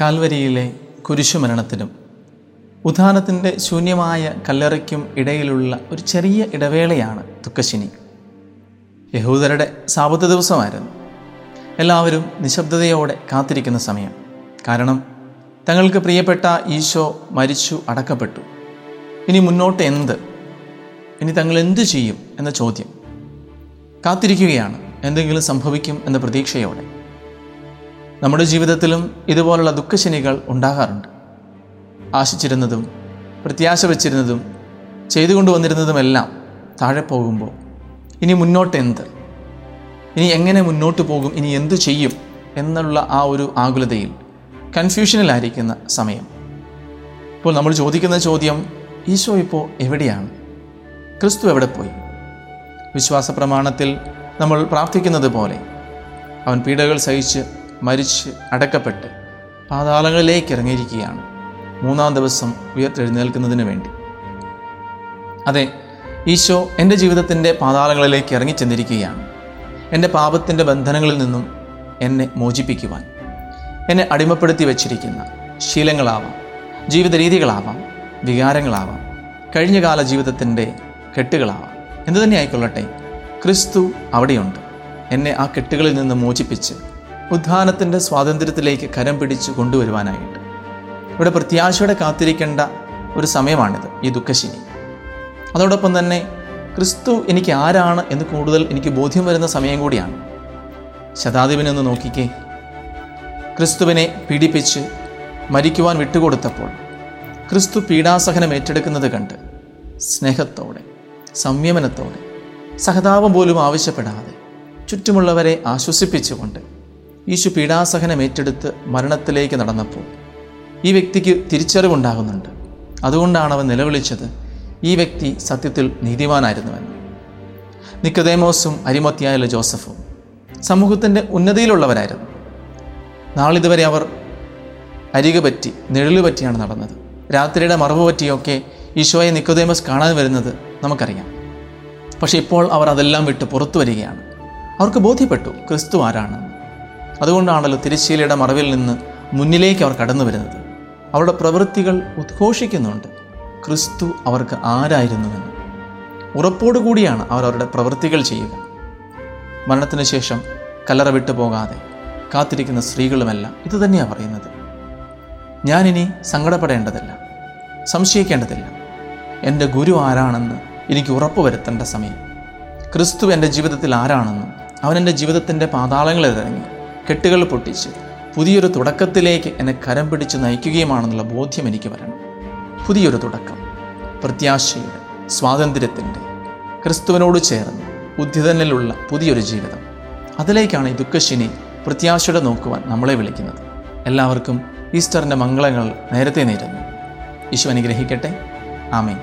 കാൽവരിയിലെ കുരിശുമരണത്തിനും ഉദാനത്തിന്റെ ശൂന്യമായ കല്ലറയ്ക്കും ഇടയിലുള്ള ഒരു ചെറിയ ഇടവേളയാണ് ദുഃഖശിനി യഹൂദരുടെ സാബത്ത് ദിവസമായിരുന്നു. എല്ലാവരും നിശബ്ദതയോടെ കാത്തിരിക്കുന്ന സമയം. കാരണം തങ്ങൾക്ക് പ്രിയപ്പെട്ട ഈശോ മരിച്ചു അടക്കപ്പെട്ടു. ഇനി മുന്നോട്ട് എന്ത്? ഇനി തങ്ങൾ എന്തു ചെയ്യും? എന്ന ചോദ്യം. കാത്തിരിക്കുകയാണ്. എന്തെങ്കിലും സംഭവിക്കും എന്ന പ്രതീക്ഷയോടെ. നമ്മുടെ ജീവിതത്തിലും ഇതുപോലുള്ള ദുഃഖശനികൾ ഉണ്ടാകാറുണ്ട്. ആശിച്ചിരുന്നതും പ്രത്യാശ വച്ചിരുന്നതും ചെയ്തുകൊണ്ട് വന്നിരുന്നതുമെല്ലാം താഴെ പോകുമ്പോൾ ഇനി മുന്നോട്ട് എന്ത്? ഇനി എങ്ങനെ മുന്നോട്ട് പോകും? ഇനി എന്തു ചെയ്യും? എന്നുള്ള ആ ഒരു ആകുലതയിൽ കൺഫ്യൂഷനിലായിരിക്കുന്ന സമയം. ഇപ്പോൾ നമ്മൾ ചോദിക്കുന്ന ചോദ്യം ഈശോ ഇപ്പോൾ എവിടെയാണ്? ക്രിസ്തു എവിടെ പോയി? വിശ്വാസ പ്രമാണത്തിൽ നമ്മൾ പ്രാർത്ഥിക്കുന്നത് പോലെ അവൻ പീഡകൾ സഹിച്ച് മരിച്ച് അടക്കപ്പെട്ട് പാതാളങ്ങളിലേക്ക് ഇറങ്ങിയിരിക്കുകയാണ്. മൂന്നാം ദിവസം ഉയർത്തെഴുന്നേൽക്കുന്നതിന് വേണ്ടി. അതെ ഈശോ എന്റെ ജീവിതത്തിന്റെ പാതാളങ്ങളിലേക്ക് ഇറങ്ങിച്ചെന്നിരിക്കുകയാണ്. എന്റെ പാപത്തിന്റെ ബന്ധനങ്ങളിൽ നിന്നും എന്നെ മോചിപ്പിക്കുവാൻ. എന്നെ അടിമപ്പെടുത്തി വച്ചിരിക്കുന്ന ശീലങ്ങളാവാം ജീവിത രീതികളാവാം വികാരങ്ങളാവാം കഴിഞ്ഞകാല ജീവിതത്തിന്റെ കെട്ടുകളാവാം. എന്തു തന്നെ ആയിക്കൊള്ളട്ടെ ക്രിസ്തു അവിടെയുണ്ട്. എന്നെ ആ കെട്ടുകളിൽ നിന്ന് മോചിപ്പിച്ച് ഉദ്ധാനത്തിന്റെ സ്വാതന്ത്ര്യത്തിലേക്ക് കരം പിടിച്ച് കൊണ്ടുവരുവാനായിട്ട്. ഇവിടെ പ്രത്യാശയോടെ കാത്തിരിക്കേണ്ട ഒരു സമയമാണിത് ഈ ദുഃഖശിനി അതോടൊപ്പം തന്നെ ക്രിസ്തു എനിക്ക് ആരാണ് എന്ന് കൂടുതൽ എനിക്ക് ബോധ്യം വരുന്ന സമയം കൂടിയാണ്. ശതാധിപനെ ഒന്ന് നോക്കിക്കേ. ക്രിസ്തുവിനെ പീഡിപ്പിച്ച് മരിക്കുവാൻ വിട്ടുകൊടുത്തപ്പോൾ ക്രിസ്തു പീഡാസഹനം ഏറ്റെടുക്കുന്നത് കണ്ട് സ്നേഹത്തോടെ സംയമനത്തോടെ സഹതാപം പോലും ആവശ്യപ്പെടാതെ ചുറ്റുമുള്ളവരെ ആശ്വസിപ്പിച്ചുകൊണ്ട് ഈശു പീഡാസഹനം ഏറ്റെടുത്ത് മരണത്തിലേക്ക് നടന്നപ്പോൾ ഈ വ്യക്തിക്ക് തിരിച്ചറിവുണ്ടാകുന്നുണ്ട്. അതുകൊണ്ടാണ് അവൻ നിലവിളിച്ചത് ഈ വ്യക്തി സത്യത്തിൽ നീതിമാനായിരുന്നുവെന്ന്. നിക്കതേമോസും അരിമത്തിയായുള്ള ജോസഫും സമൂഹത്തിന്റെ ഉന്നതിയിലുള്ളവരായിരുന്നു. നാളിതുവരെ അവർ അരിക പറ്റി നിഴൽ പറ്റിയാണ് നടന്നത്. രാത്രിയുടെ മറവ് പറ്റിയൊക്കെ ഈശോയെ നിക്കോദേമസ് കാണാൻ വരുന്നത് നമുക്കറിയാം. പക്ഷെ ഇപ്പോൾ അവർ അതെല്ലാം വിട്ട് പുറത്തു വരികയാണ്. അവർക്ക് ബോധ്യപ്പെട്ടു ക്രിസ്തു ആരാണെന്ന്. അതുകൊണ്ടാണല്ലോ തിരശ്ശീലയുടെ മറവിൽ നിന്ന് മുന്നിലേക്ക് അവർ കടന്നു വരുന്നത്. അവരുടെ പ്രവൃത്തികൾ ഉദ്ഘോഷിക്കുന്നുണ്ട്. ക്രിസ്തു അവർക്ക് ആരായിരുന്നുവെന്ന്. ഉറപ്പോടുകൂടിയാണ് അവർ അവരുടെ പ്രവൃത്തികൾ ചെയ്യുക. മരണത്തിന് ശേഷം കല്ലറ വിട്ടു പോകാതെ കാത്തിരിക്കുന്ന സ്ത്രീകളുമെല്ലാം ഇത് തന്നെയാണ് പറയുന്നത്. ഞാനിനി സങ്കടപ്പെടേണ്ടതില്ല. സംശയിക്കേണ്ടതില്ല. എന്റെ ഗുരു ആരാണെന്ന് എനിക്ക് ഉറപ്പ് വരുത്തേണ്ട സമയം. ക്രിസ്തു എന്റെ ജീവിതത്തിൽ ആരാണെന്നും അവൻ എന്റെ ജീവിതത്തിന്റെ പാതാളങ്ങളിൽ ഇറങ്ങി. കെട്ടുകൾ പൊട്ടിച്ച് പുതിയൊരു തുടക്കത്തിലേക്ക് എന്നെ കരം പിടിച്ച് നയിക്കുകയുമാണെന്നുള്ള ബോധ്യം എനിക്ക് വരണം. പുതിയൊരു തുടക്കം. പ്രത്യാശയുടെ സ്വാതന്ത്ര്യത്തിന്റെ ക്രിസ്തുവിനോട് ചേർന്ന് ഉദ്ധിതനിലുള്ള പുതിയൊരു ജീവിതം. അതിലേക്കാണ് ഈ ദുഃഖശിനി പ്രത്യാശയുടെ നോക്കുവാൻ നമ്മളെ വിളിക്കുന്നത്. എല്ലാവർക്കും ഈസ്റ്ററിന്റെ മംഗളങ്ങൾ നേരത്തെ നേരുന്നു. ഈശോ അനുഗ്രഹിക്കട്ടെ. ആമേൻ.